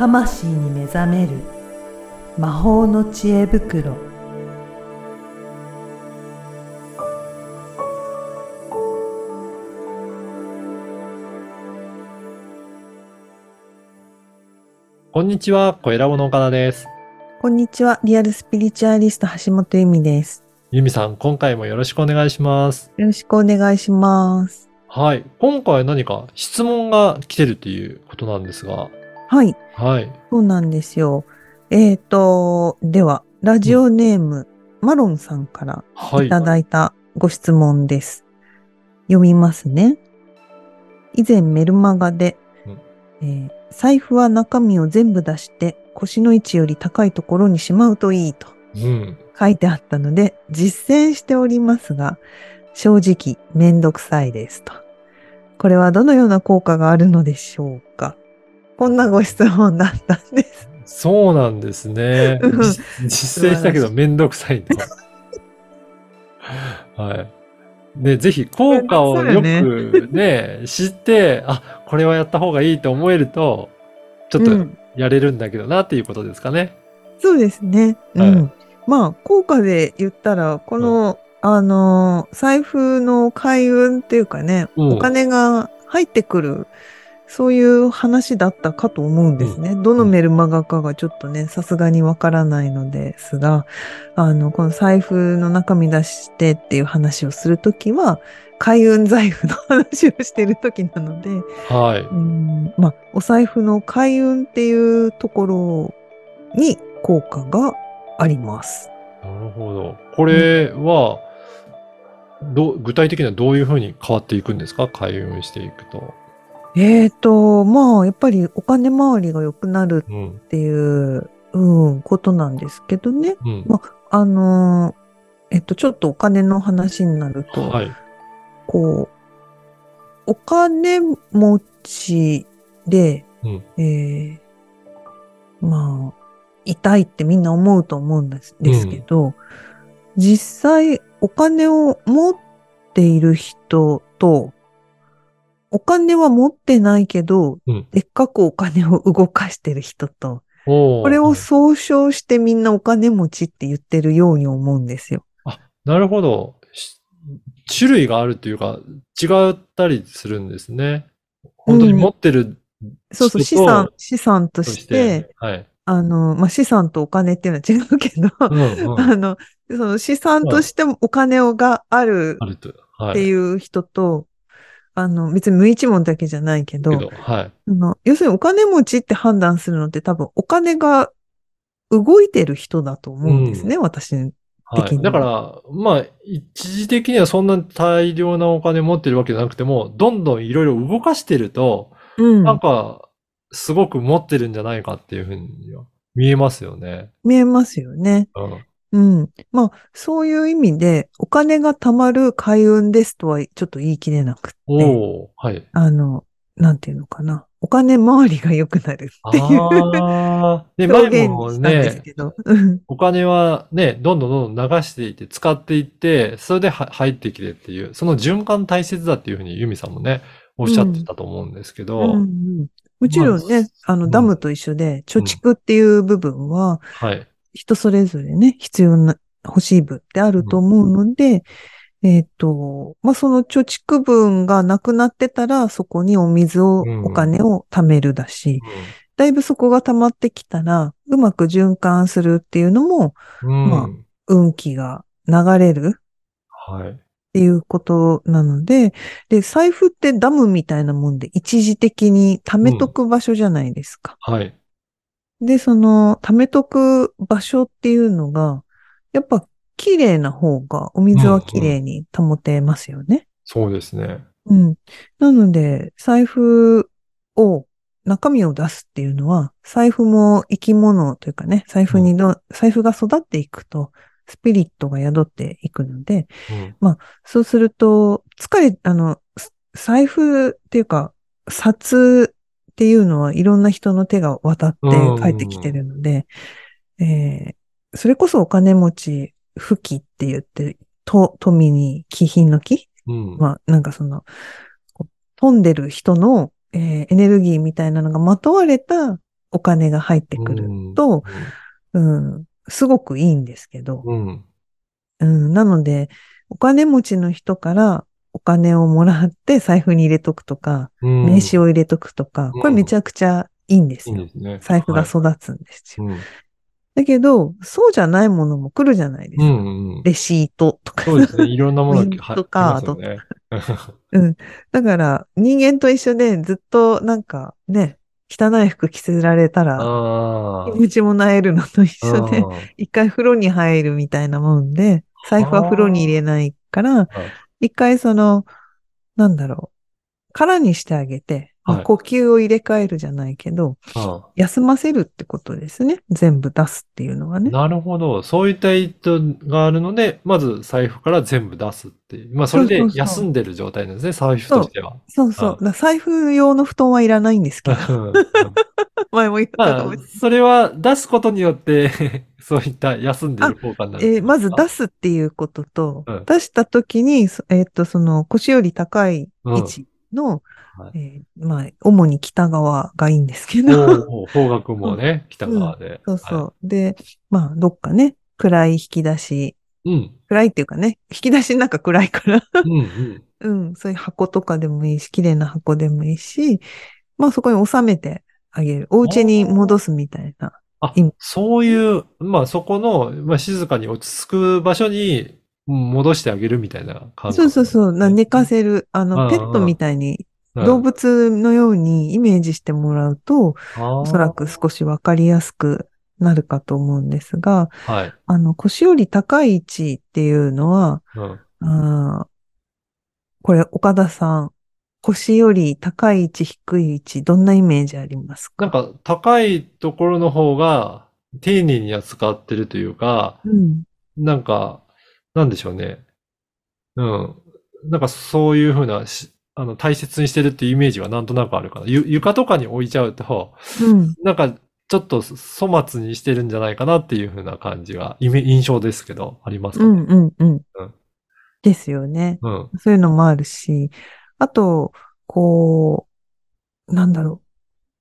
魂に目覚める魔法の知恵袋こんにちは、小ラボの岡田です。こんにちは。リアルスピリチュアリスト橋本由美です。ゆみさん、今回もよろしくお願いします。よろしくお願いします。はい。今回何か質問が来てるっていうことなんですが。はい。はい。そうなんですよ。えっ、と、では、ラジオネーム、マロンさんからはいいた。だいたご質問です。読みますね。以前メルマガで、うんえー財布は中身を全部出して腰の位置より高いところにしまうといいとうん。書いてあったので実践しておりますが、正直めんどくさいですと。これはどのような効果があるのでしょうか？こんなご質問だったんです。そうなんですね。実践したけどめんどくさいと。はい。で、ぜひ効果をよくね、知って、あ、これはやった方がいいと思えると、ちょっとうんやれるんだけどなっていうことですかね。そうですね。うはいん。まあ、効果で言ったら、この、あの、財布の開運っていうかね、うんお金が入ってくる、そういう話だったかと思うんですね。どのメルマガかがちょっとね、さすがにわからないのですが、あの、この財布の中身出してっていう話をするときは、開運財布の話をしているときなので、はい。うんまあ、お財布の開運っていうところに効果があります。なるほど。これは、どう具体的にはどういうふうに変わっていくんですか？開運していくと。えーと、まあ、やっぱりお金回りが良くなるうん。っていう、うん、ことなんですけどね。うん。まあ、あのーえっと、ちょっとお金の話になると、はい。こう、お金持ちで、うんえーまあ、痛いってみんな思うと思うんですですけど、実際お金を持っている人と、お金は持ってないけど、うんでっかくお金を動かしてる人と、これを総称してみんなお金持ちって言ってるように思うんですよ。なるほど。し種類があるっていうか、違ったりするんですね。本当に持ってるそうそう、資産、資産ととし、してて、はい。あの、まあ、資産とお金っていうのは違うけど、うんうん。あの、その資産としてもお金をがあるあると。はい。っていう人と、あの、別に無一文だけじゃないけど、けど、はい。あの要するにお金持ちって判断するのって多分お金が動いてる人だと思うんですね、私。はい。的にだから、まあ、一時的にはそんな大量なお金持ってるわけじゃなくても、どんどんいろいろ動かしてると、うん。なんか、すごく持ってるんじゃないかっていうふうには見えますよね。見えますよね。うん。うん。まあ、そういう意味で、お金が貯まる開運ですとはちょっと言い切れなくって、おおはい。あの、なんていうのかな。お金回りが良くなるっていうああ。で、表前もね、お金はね、どんどんどんどん流していって、使っていって、それでは入ってきてっていう、その循環大切だっていうふうにユミさんもね、おっしゃってたと思うんですけど、うんうんもちろんね、あの、うんダムと一緒で、貯蓄っていう部分は、はい。人それぞれね、必要な、欲しい分ってあると思うので、えっ、と、まあ、その貯蓄分がなくなってたら、そこにお水を、うんお金を貯めるだし、だいぶそこが溜まってきたら、うまく循環するっていうのも、うん。まあ運気が流れるはい。っていうことなので、で、財布ってダムみたいなもんで一時的に貯めとく場所じゃないですか。はい。で、その、貯めとく場所っていうのが、やっぱ綺麗な方がお水は綺麗に保てますよね。そうですね。うん。なので、財布を、中身を出すっていうのは、財布も生き物というかね、財布にど、財布が育っていくと、スピリットが宿っていくので、うん。そうすると、疲れ、あの、す財布っていうか、札っていうのはいろんな人の手が渡って帰ってきてるので、えーそれこそお金持ち、不気って言って、と、富に気品の気うん。まあ、なんかその、飛んでる人の、えーエネルギーみたいなのがまとわれたお金が入ってくると、うん、すごくいいんですけど、うん。うん。うん、なので、お金持ちの人からお金をもらって財布に入れとくとか、うん名刺を入れとくとか、うんこれめちゃくちゃいいんですよ。いいですね。財布がはい育つんですよ。うん。だけど、そうじゃないものも来るじゃないですか。うんうん。レシートとか。そうですね。いろんなものがミントカード入ってますよね。だから、人間と一緒でずっとなんかね、汚い服着せられたら。気持ちもなえるのと一緒で、あ一回風呂に入るみたいなもんで、財布は風呂に入れないから、一回その、なんだろう、空にしてあげて、呼吸を入れ替えるじゃないけど、あ休ませるってことですね。全部出すっていうのはね。なるほど。そういった意図があるので、まず財布から全部出すっていう。まあ、それで休んでる状態なんですね、財布としては。そうそう。財布用の布団はいらないんですけど、前も言ったかまあもしれない。、それは出すことによって、そういった休んでる効果になる。えーまず出すっていうことと、うん出したときに、そえーっと、その腰より高い位置の、はいえーまあ、主に北側がいいんですけおど、方角もね、北側で。そうそう。はで、まあ、どっかね、暗い引き出し、い。うん。暗いっていうかね、引き出しなんか暗いから、うんうん。うん、そういう箱とかでもいいし、綺麗な箱でもいいし、まあそこに収めてあげる。お家に戻すみたいな。あ今、そういう、まあそこの、まあ静かに落ち着く場所にうん戻してあげるみたいな感覚そうそうそう、な寝かせる。あうんの、ペットみたいに、うん動物のようにイメージしてもらうと、おそらく少しわかりやすくなるかと思うんですが、はい。あの、腰より高い位置っていうのは、うん。あーこれ、岡田さん、腰より高い位置、低い位置、どんなイメージありますか？なんか高いところの方が丁寧に扱ってるというか、うん。なんか、なんでしょうね。うん。なんかそういうふうなし、あの、大切にしてるっていうイメージはなんとなくあるかな。ゆ床とかに置いちゃうと、うん。なんかちょっと粗末にしてるんじゃないかなっていうふうな感じが、イメ印象ですけど、ありますかね。うんうんうんうん。ですよね。うん。そういうのもあるし、あと、こう、なんだろ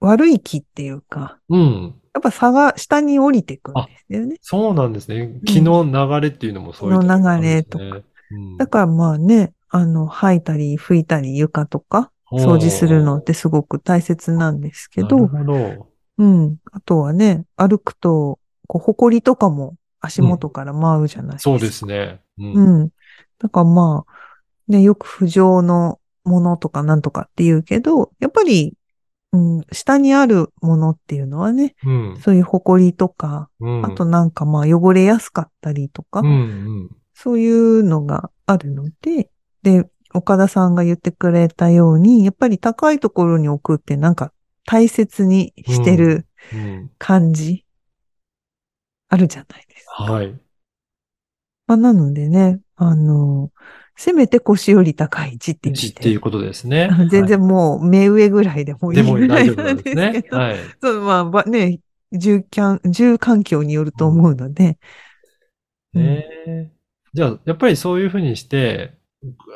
う。悪い気っていうか、うん。やっぱ差が下に降りてくんですよね。そうなんですね。気の流れっていうのもそういう気の流れね。うんだからまあね、あの、吐いたり拭いたり床とか掃除するのってすごく大切なんですけなるど、ほど。うん。あとはね、歩くと、こう、埃とかも足元から舞うじゃないですか。そうですね。うん。うん。だからまあ、ね、よく不浄のものとかなんとかって言うけど、やっぱり、うん、下にあるものっていうのはね、うん。そういう埃とか、うん。あとなんかまあ汚れやすかったりとか、うんうん。そういうのがあるので、で、岡田さんが言ってくれたように、やっぱり高いところに置くってなんか大切にしてるうん。感じ、あるじゃないですか。はい。まあ、なのでね、あの、せめて腰より高い位置っていううちっていうことですね。全然もう目上ぐらいでもいでもいぐら大丈夫なんんいなでですすね。けど、はい。そう、まあ、ばね、住環、住環境によると思うので、うんねえじゃあ、やっぱりそういうふうにして、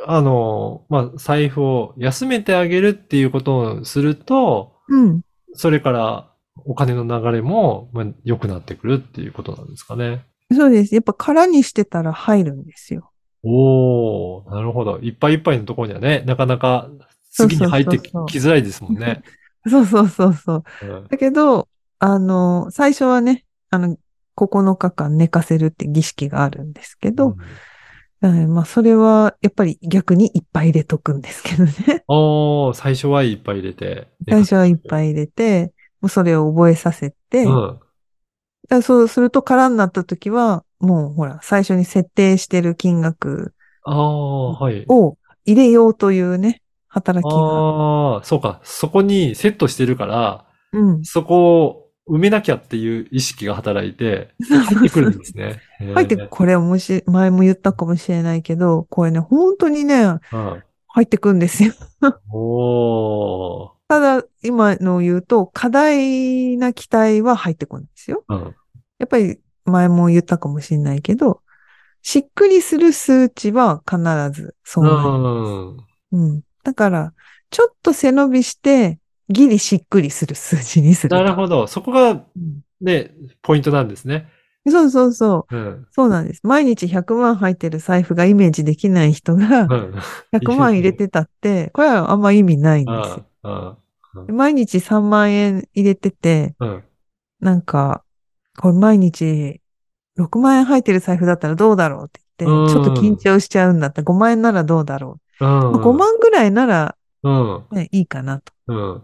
あの、まあ、財布を休めてあげるっていうことをすると、うん。それからお金の流れも、まあ、良くなってくるっていうことなんですかね。そうです。やっぱ空にしてたら入るんですよ。おー、なるほど。いっぱいいっぱいのところにはね、なかなか次に入ってきづらいですもんね。そうそうそうそう。うんだけど、あの、最初はね、あの、9日間寝かせるって儀式があるんですけど、うんまあ、それは、やっぱり逆にいっぱい入れとくんですけどね。おー、最初はいっぱい入れて。最初はいっぱい入れて、もうそれを覚えさせて、うん。らそうすると空になった時は、もうほら、最初に設定してる金額。を入れようというね、働きが。ああ、そうか。そこにセットしてるから、うん。そこを埋めなきゃっていう意識が働いて、入ってくるんですね。入って、これもし、前も言ったかもしれないけど、これね、本当にね、うん。入ってくんですよ。おー。ただ、今のを言うと、過大な期待は入ってこないんですよ。うん。やっぱり、前も言ったかもしれないけど、しっくりする数値は必ずそうなる。うん。うん。だから、ちょっと背伸びして、ギリしっくりする数字にすると。なるほど。そこがうんね、ポイントなんですね。そうそうそう。うん。そうなんです。毎日100万入ってる財布がイメージできない人がうん。100万入れてたって、これはあんま意味ないんですよ。毎日3万円入れてて、うん。なんか、これ毎日6万円入ってる財布だったらどうだろうって言うんって、ちょっと緊張しちゃうんだったら5万円ならどうだろうん。う。まあ5万ぐらいなら、うん。ね、いいかなと。うん。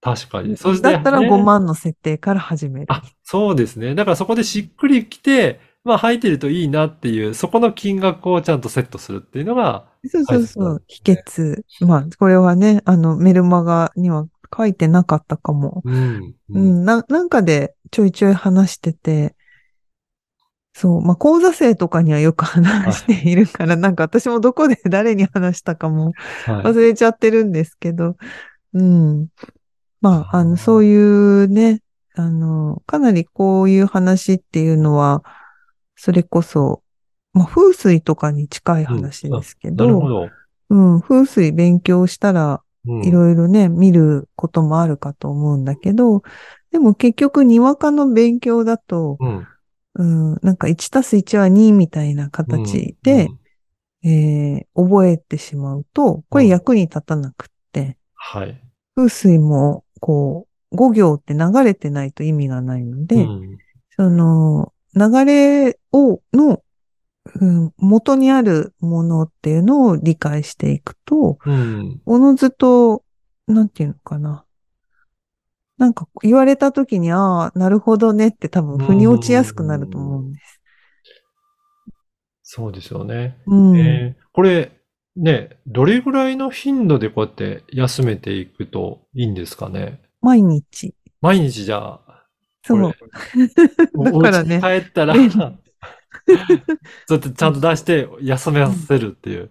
確かに。そして、だったらね5万の設定から始める。あ、そうですね。だからそこでしっくりきて、まあ入ってるといいなっていう、そこの金額をちゃんとセットするっていうのが、そうそうそはう。秘訣。まあ、これはね、あの、メルマガには書いてなかったかも。うん。う。ん、な、なんかでちょいちょい話してて、そう、まあ、講座生とかにはよく話しているから、なんか私もどこで誰に話したかもはい。忘れちゃってるんですけど、うん。まあ、あの、そういうね、あの、かなりこういう話っていうのは、それこそ、まあ、風水とかに近い話ですけど、なるほど。うん、風水勉強したら、うんいろいろね、見ることもあるかと思うんだけど、でも結局、にわかの勉強だと、うん。うん、なんか1たす1は2みたいな形で、えー覚えてしまうと、これ役に立たなくって、はい。風水も、こう、5行って流れてないと意味がないので、うんその、流れを、の、うん、元にあるものっていうのを理解していくと、うん。おのずと、なんていうのかな。なんか言われたときに、ああ、なるほどねって多分腑に落ちやすくなると思うんです。そうですよね。うん。えーこれ、ね、どれぐらいの頻度でこうやって休めていくといいんですかね？毎日。毎日じゃあ、そう。お だからね帰ったら、そうやってちゃんと出して休めさせるっていう。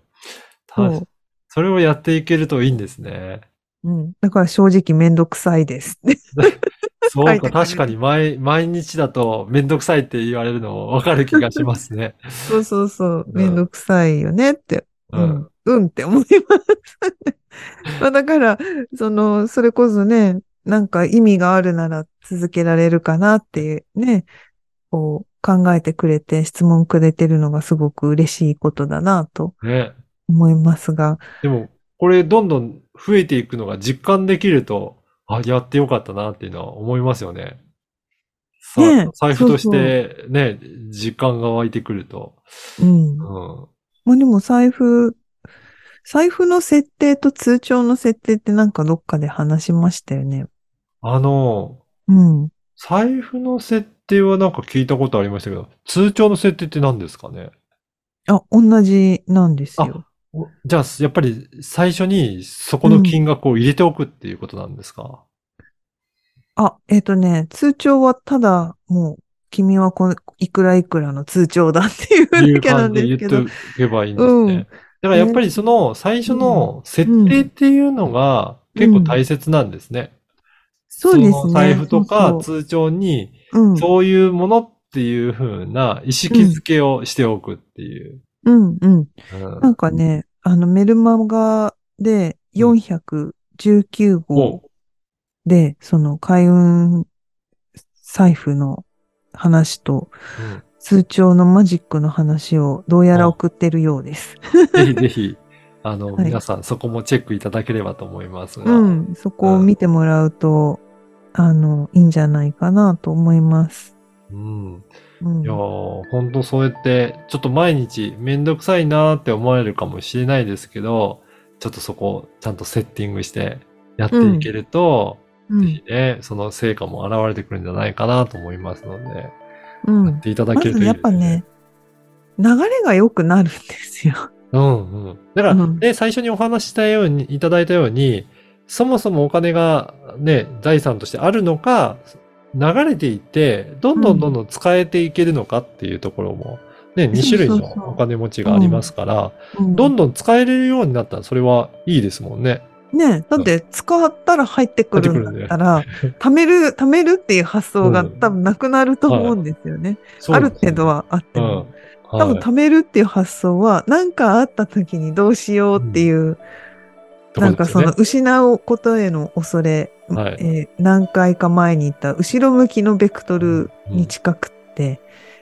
う。それをやっていけるといいんですね。うん。だから正直めんどくさいです。そうか、確かに毎、毎日だとめんどくさいって言われるのもわかる気がしますね。そうそうそう。うんめんどくさいよねって。ううんん。うんって思います。まあだから、その、それこそね、なんか意味があるなら続けられるかなっていうね、こう考えてくれて質問くれてるのがすごく嬉しいことだなとね。思いますが、でも、これどんどん増えていくのが実感できると、あ、やってよかったなっていうのは思いますよね。さねえ財布としてね、実感が湧いてくると。うん。うん。まあでも財布、財布の設定と通帳の設定ってなんかどっかで話しましたよね。あの、うん。財布の設定はなんか聞いたことありましたけど、通帳の設定って何ですかね？あ、同じなんですよ。おじゃあ、やっぱり最初にそこの金額を入れておくっていうことなんですか、あ、えっ、とね、通帳はただ、もう、君はこの、いくらいくらの通帳だっていうだけなんですけどで言って。おけばいいんですね。うんだからやっぱりその最初の設定っていうのが結構大切なんですね。そうですね。財布とか通帳にうん。そういうものっていう風な意識づけをしておくっていう。うん、うん。うん。なんかね、あの、メルマガで419号で、その開運財布の話とうん通帳のマジックの話をどうやら送ってるようです。ぜひぜひ、あの、はい皆さんそこもチェックいただければと思いますが。うん。そこを見てもらうと、あの、いいんじゃないかなと思います。うんうんいやー、ほんとそうやって、ちょっと毎日めんどくさいなーって思われるかもしれないですけど、ちょっとそこをちゃんとセッティングしてやっていけると、うんぜひね、その成果も現れてくるんじゃないかなと思いますので、うん。やっていただけるといいですやっぱね、流れが良くなるんですよ。うんうん。だから、うん。ね、最初にお話ししたように、いただいたように、そもそもお金がね、財産としてあるのか、流れていって、どんどんどんどん使えていけるのかっていうところも、ね、2種類のお金持ちがありますから、うん。どんどん使えれるようになったら、それはいいですもんね。ねだって使ったら入ってくるんだったら、貯める、貯めるっていう発想がうん。多分なくなると思うんですよね。そうですある程度はあってうん。も。多分はい。貯めるっていう発想は、何かあった時にどうしようっていうとこなんかその失うことへの恐れ、はい。えー何回か前に言った後ろ向きのベクトルに近くって、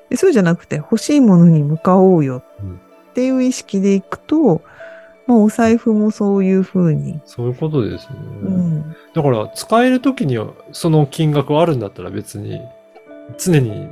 でそうじゃなくて欲しいものに向かおうようんっていう意識でいくと、まあお財布もそういうふうに、そういうことですね。うん、だから、使えるときには、その金額あるんだったら別に、常に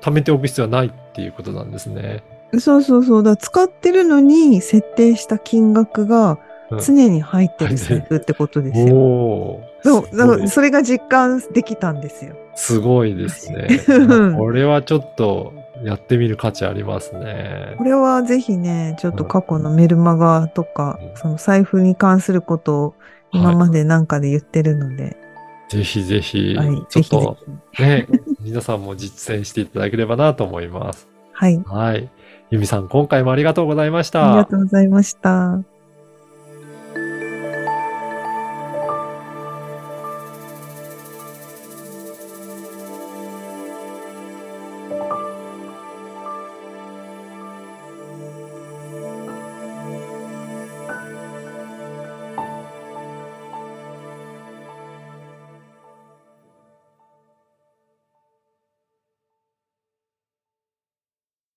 貯めておく必要はないっていうことなんですね。そうそうそう。だ使ってるのに設定した金額がうん常に入ってる財布ってことですよ。おーそう、だからそれが実感できたんですよ。すごいですね。うんこれはちょっとやってみる価値ありますねこ。れはぜひね、ちょっと過去のメルマガとか、うんその財布に関することを今までなんかで言ってるので、ぜひぜひ、はい、ちょっぜひぜとひ。ね、皆さんも実践していただければなと思います。はい、はい。ゆみさん、今回もありがとうございました。ありがとうございました。